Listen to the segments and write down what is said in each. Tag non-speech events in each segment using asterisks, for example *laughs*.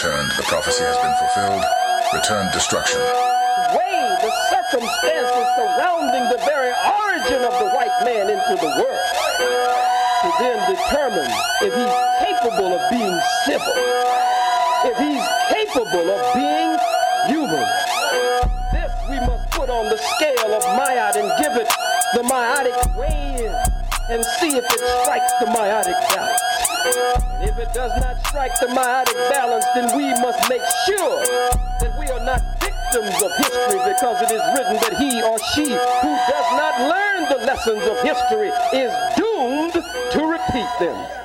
returned. The prophecy has been fulfilled. Returned destruction. Weigh the circumstances surrounding the very origin of the white man into the world to then determine if he's capable of being civil, if he's capable of being human. This we must put on the scale of Ma'at and give it the Ma'atic weigh-in and see if it strikes the Ma'atic balance. If it does not strike the Ma'atic balance, then we must make sure that we are not victims of history because it is written that he or she who does not learn the lessons of history is doomed to repeat them.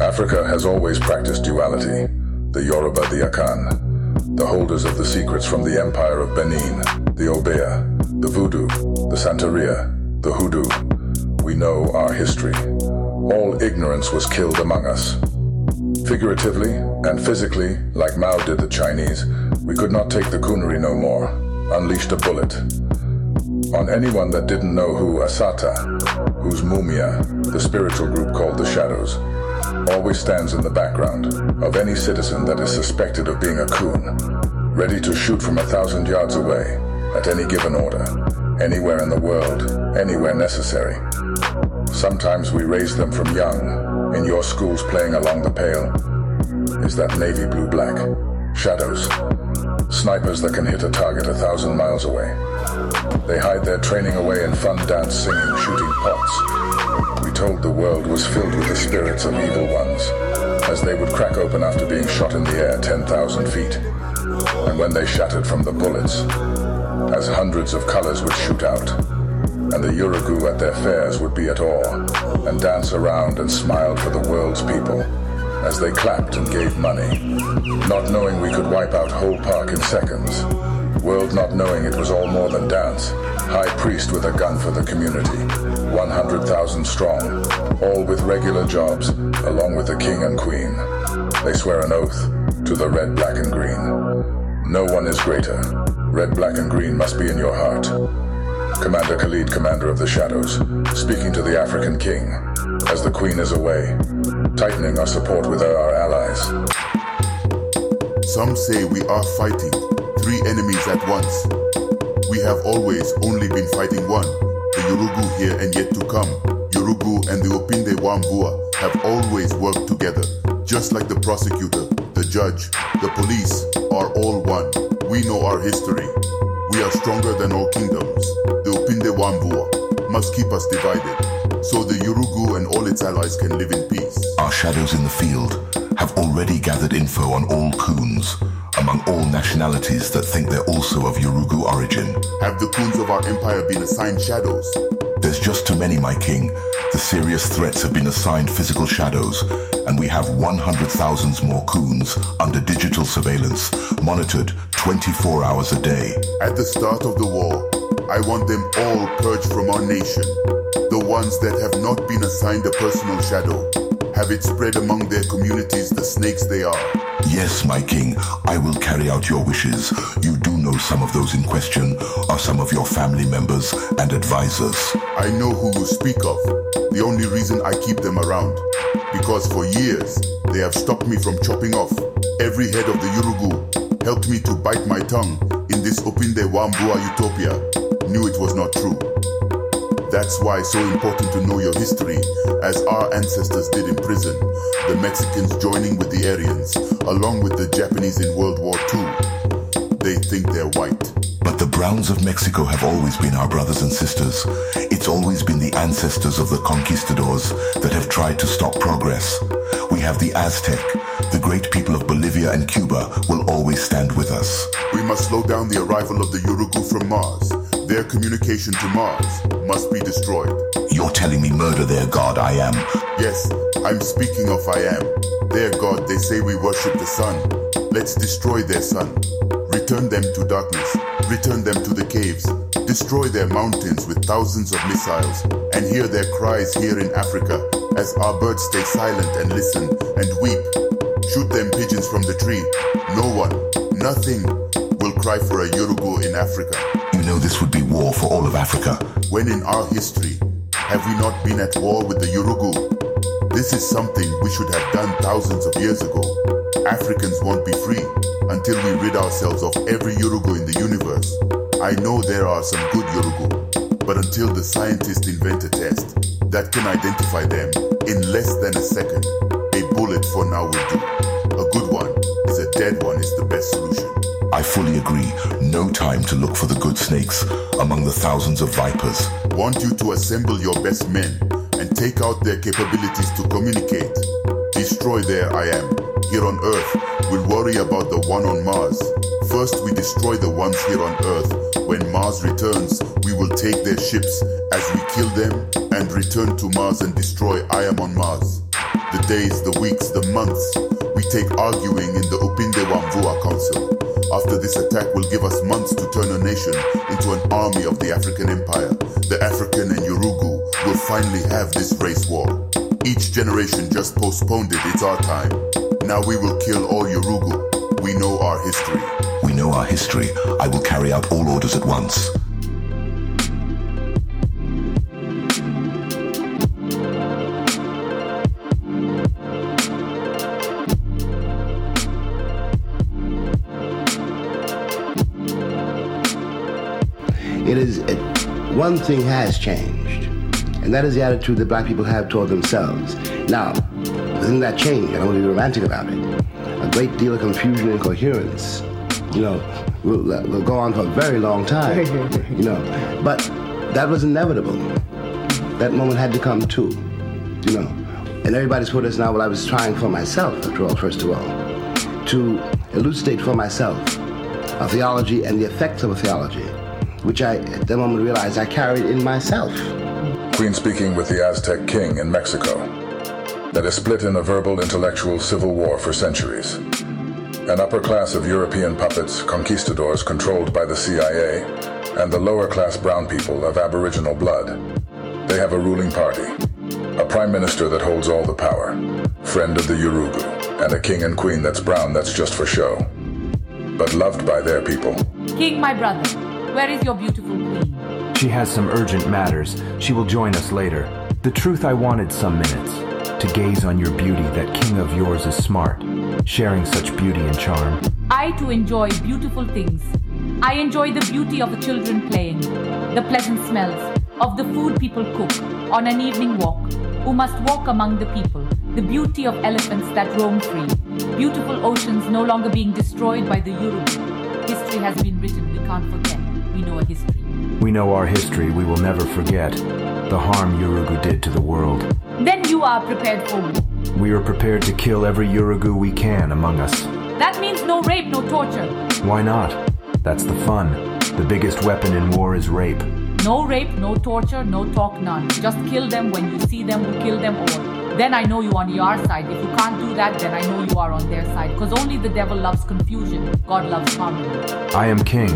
Africa has always practiced duality. The Yoruba, the Akan, the holders of the secrets from the Empire of Benin, the Obeah, the Voodoo, the Santeria, the Hoodoo. We know our history. All ignorance was killed among us. Figuratively and physically, like Mao did the Chinese, we could not take the Kunari no more, unleashed a bullet. On anyone that didn't know who Assata, whose Mumia, the spiritual group called the Shadows, always stands in the background of any citizen that is suspected of being a coon, ready to shoot from a thousand yards away at any given order, anywhere in the world, anywhere necessary. Sometimes we raise them from young, in your schools playing along the pale. Is that navy blue black? Shadows. Snipers that can hit a target a thousand miles away. They hide their training away in fun dance singing, shooting pots. We told the world was filled with the spirits of evil ones, as they would crack open after being shot in the air 10,000 feet. And when they shattered from the bullets, as hundreds of colors would shoot out, and the Yurugu at their fairs would be at awe, and dance around and smile for the world's people, as they clapped and gave money, not knowing we could wipe out whole park in seconds, world not knowing it was all more than dance, high priest with a gun for the community, 100,000 strong, all with regular jobs, along with the king and queen. They swear an oath to the red, black, and green. No one is greater. Red, black, and green must be in your heart. Commander Khalid, commander of the shadows, speaking to the African king, as the queen is away, tightening our support with our allies. Some say we are fighting three enemies at once. We have always only been fighting one, the Yurugu here and yet to come. Yurugu and the Opinde Wambua have always worked together, just like the prosecutor, the judge, the police are all one. We know our history. We are stronger than all kingdoms. The Upinde Wambua must keep us divided, so the Yurugu and all its allies can live in peace. Our shadows in the field have already gathered info on all Coons, among all nationalities that think they're also of Yurugu origin. Have the Coons of our empire been assigned shadows? There's just too many, my king. The serious threats have been assigned physical shadows, and we have 100,000 more Coons under digital surveillance, monitored 24 hours a day. At the start of the war, I want them all purged from our nation. The ones that have not been assigned a personal shadow. Have it spread among their communities the snakes they are. Yes, my king, I will carry out your wishes. You do know some of those in question are some of your family members and advisors. I know who you speak of. The only reason I keep them around. Because for years, they have stopped me from chopping off every head of the Yurugu, helped me to bite my tongue in this open Opinde Wambua utopia. Knew it was not true. That's why it's so important to know your history, as our ancestors did in prison. The Mexicans joining with the Aryans, along with the Japanese in World War II. They think they're white. But the Browns of Mexico have always been our brothers and sisters. It's always been the ancestors of the conquistadors that have tried to stop progress. We have the Aztec. The great people of Bolivia and Cuba will always stand with us. We must slow down the arrival of the Yurugu from Mars. Their communication to Mars must be destroyed. You're telling me murder their god, I am. Yes, I'm speaking of I am. Their god, they say we worship the sun. Let's destroy their sun. Return them to darkness. Return them to the caves. Destroy their mountains with thousands of missiles. And hear their cries here in Africa as our birds stay silent and listen and weep. Shoot them pigeons from the tree. No one, nothing will cry for a Yurugu in Africa. You know this would be war for all of Africa. When in our history, have we not been at war with the Yurugu? This is something we should have done thousands of years ago. Africans won't be free until we rid ourselves of every Yurugu in the universe. I know there are some good Yurugu, but until the scientists invent a test that can identify them in less than a second, a bullet for now will do. A good one is a dead one is the best solution. I fully agree. No time to look for the good snakes among the thousands of vipers. Want you to assemble your best men and take out their capabilities to communicate. Destroy their I am. Here on Earth, we'll worry about the one on Mars. First, we destroy the ones here on Earth. When Mars returns, we will take their ships as we kill them and return to Mars and destroy I am on Mars. The days, the weeks, the months, we take arguing in the Upinde Wamvua Council. After this attack will give us months to turn a nation into an army of the African Empire. The African and Yurugu will finally have this race war. Each generation just postponed it, it's our time. Now we will kill all Yurugu. We know our history. We know our history. I will carry out all orders at once. It is it, one thing has changed, and that is the attitude that black people have toward themselves. Now, within that change, I don't want to be romantic about it. A great deal of confusion and coherence, you know, will, will go on for a very long time, *laughs* you know. But that was inevitable. That moment had to come too, you know. And everybody's put us now. Well, I was trying for myself, after all, first of all, to elucidate for myself a theology and the effects of a theology which I at the moment realized I carried in myself. Queen speaking with the Aztec king in Mexico. That is split in a verbal intellectual civil war for centuries. An upper class of European puppets, conquistadors controlled by the CIA, and the lower class brown people of Aboriginal blood. They have a ruling party, a prime minister that holds all the power, friend of the Yurugu, and a king and queen that's brown that's just for show. But loved by their people. King, my brother, where is your beautiful queen? She has some urgent matters. She will join us later. The truth I wanted some minutes. To gaze on your beauty, that king of yours is smart, sharing such beauty and charm. I too enjoy beautiful things. I enjoy the beauty of the children playing, the pleasant smells, of the food people cook, on an evening walk, who must walk among the people, the beauty of elephants that roam free, beautiful oceans no longer being destroyed by the Yurugu. History has been written, we can't forget we know a history. We know our history, we will never forget the harm Yurugu did to the world. Then you are prepared for war. We are prepared to kill every Yurugu we can among us. That means no rape, no torture. Why not? That's the fun. The biggest weapon in war is rape. No rape, no torture, no talk, none. Just kill them when you see them, who kill them all. Then I know you on your side. If you can't do that, then I know you are on their side. Because only the devil loves confusion, God loves harmony. I am king.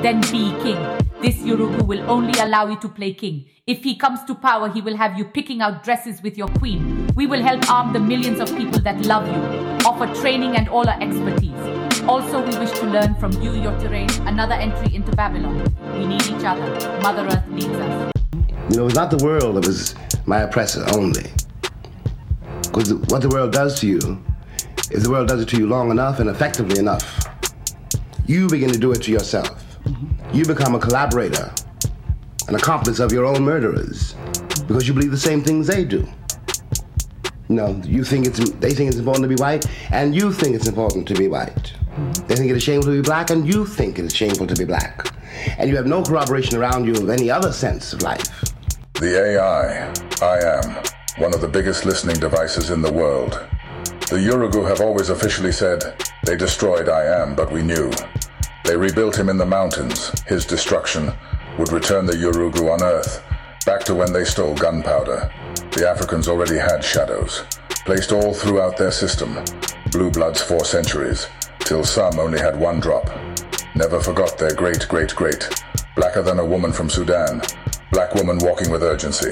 Then be king. This Yurugu will only allow you to play king. If he comes to power, he will have you picking out dresses with your queen. We will help arm the millions of people that love you, offer training and all our expertise. Also, we wish to learn from you your terrain, another entry into Babylon. We need each other. Mother Earth needs us. You know, it was not the world that was my oppressor only. Because what the world does to you, if the world does it to you long enough and effectively enough, you begin to do it to yourself. Mm-hmm. You become a collaborator, an accomplice of your own murderers, because you believe the same things they do. You know, you think it's they think it's important to be white, and you think it's important to be white. Mm-hmm. They think it is shameful to be black, and you think it is shameful to be black. And you have no corroboration around you of any other sense of life. The AI, I am, one of the biggest listening devices in the world. The Yurugu have always officially said, they destroyed I Am, but we knew. They rebuilt him in the mountains. His destruction would return the Yurugu on Earth, back to when they stole gunpowder. The Africans already had shadows, placed all throughout their system. Blue bloods for centuries, till some only had one drop. Never forgot their great, great, great. Blacker than a woman from Sudan. Black woman walking with urgency.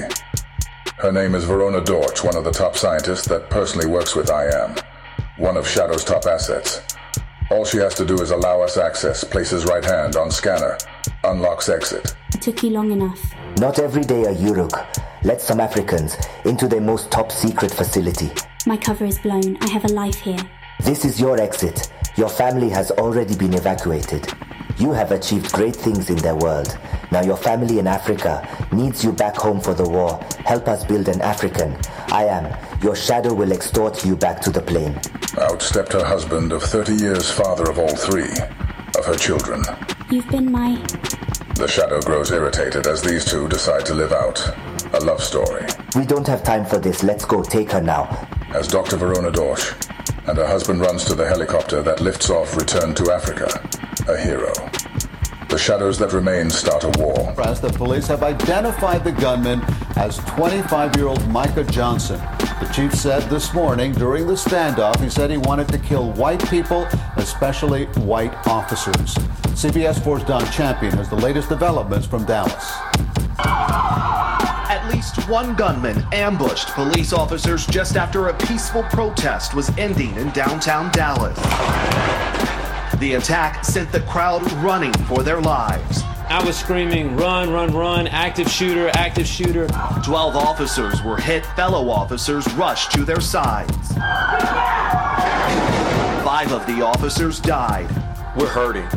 Her name is Verona Dorch, one of the top scientists that personally works with IAM, one of Shadow's top assets. All she has to do is allow us access, places right hand on scanner, unlocks exit. It took you long enough. Not every day a Uruk lets some Africans into their most top secret facility. My cover is blown. I have a life here. This is your exit. Your family has already been evacuated. You have achieved great things in their world. Now your family in Africa needs you back home for the war. Help us build an African. I am. Your shadow will extort you back to the plane. Out stepped her husband of 30 years, father of all three, of her children. You've been my. The shadow grows irritated as these two decide to live out a love story. We don't have time for this. Let's go. Take her now. As Dr. Verona Dorsch and her husband runs to the helicopter that lifts off return to Africa, a hero. The shadows that remain start a war. As the police have identified the gunman as 25-year-old Micah Johnson. The chief said this morning during the standoff, he said he wanted to kill white people, especially white officers. CBS 4's Don Champion has the latest developments from Dallas. At least one gunman ambushed police officers just after a peaceful protest was ending in downtown Dallas. The attack sent the crowd running for their lives. I was screaming, run, run, run, active shooter, active shooter. Twelve officers were hit, fellow officers rushed to their sides. Five of the officers died. We're hurting.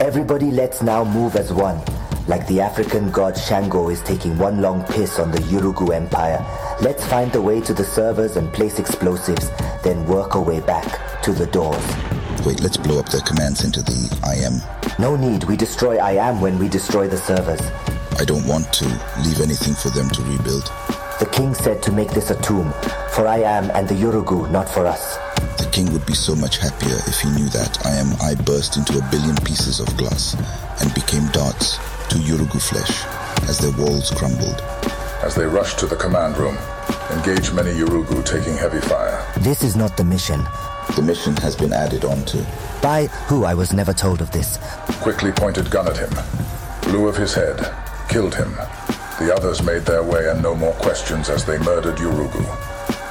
Everybody let's now move as one. Like the African god Shango is taking one long piss on the Yurugu Empire. Let's find the way to the servers and place explosives, then work our way back to the doors. Wait, let's blow up their command center, the IM. No need, we destroy IAM when we destroy the servers. I don't want to leave anything for them to rebuild. The king said to make this a tomb, for IAM and the Yurugu, not for us. The king would be so much happier if he knew that I am I burst into a billion pieces of glass and became darts to Yurugu flesh as their walls crumbled. As they rush to the command room, engage many Yurugu taking heavy fire. This is not the mission. The mission has been added onto. By who I was never told of this. Quickly pointed gun at him, blew of his head, killed him. The others made their way and no more questions as they murdered Yurugu.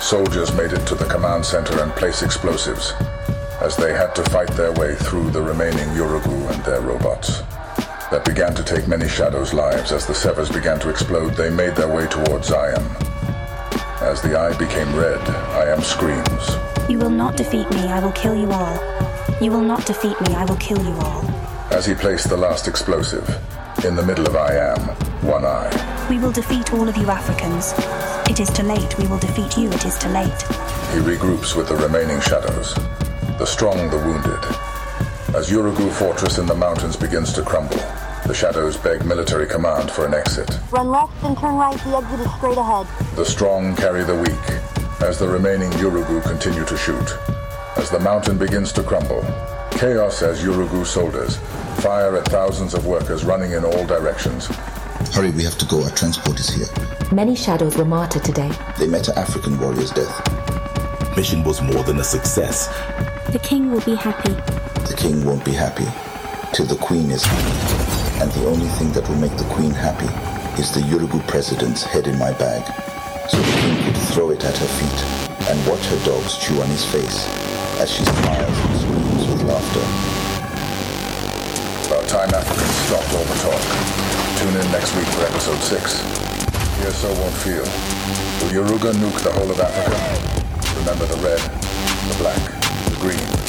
Soldiers made it to the command center and place explosives as they had to fight their way through the remaining Yurugu and their robots. That began to take many shadows' lives as the severs began to explode. They made their way towards Zion. As the eye became red, IAM screams. You will not defeat me. I will kill you all. You will not defeat me. I will kill you all. As he placed the last explosive, in the middle of I am, one eye. We will defeat all of you Africans. It is too late. We will defeat you. It is too late. He regroups with the remaining shadows, the strong, the wounded. As Yurugu Fortress in the mountains begins to crumble, the shadows beg military command for an exit. Run left and turn right. The exit is straight ahead. The strong carry the weak, as the remaining Yurugu continue to shoot. As the mountain begins to crumble, chaos as Yurugu soldiers fire at thousands of workers running in all directions. Hurry, we have to go. Our transport is here. Many shadows were martyred today. They met an African warrior's death. Mission was more than a success. The king will be happy. The king won't be happy till the queen is happy. And the only thing that will make the queen happy is the Yurugu president's head in my bag. So the king could throw it at her feet and watch her dogs chew on his face as she smiles and screams with laughter. About time Africans stopped all the talk. Tune in next week for episode 6. Hear So Won't Feel. Will Yurugu nuke the whole of Africa? Remember the red, the black, the green,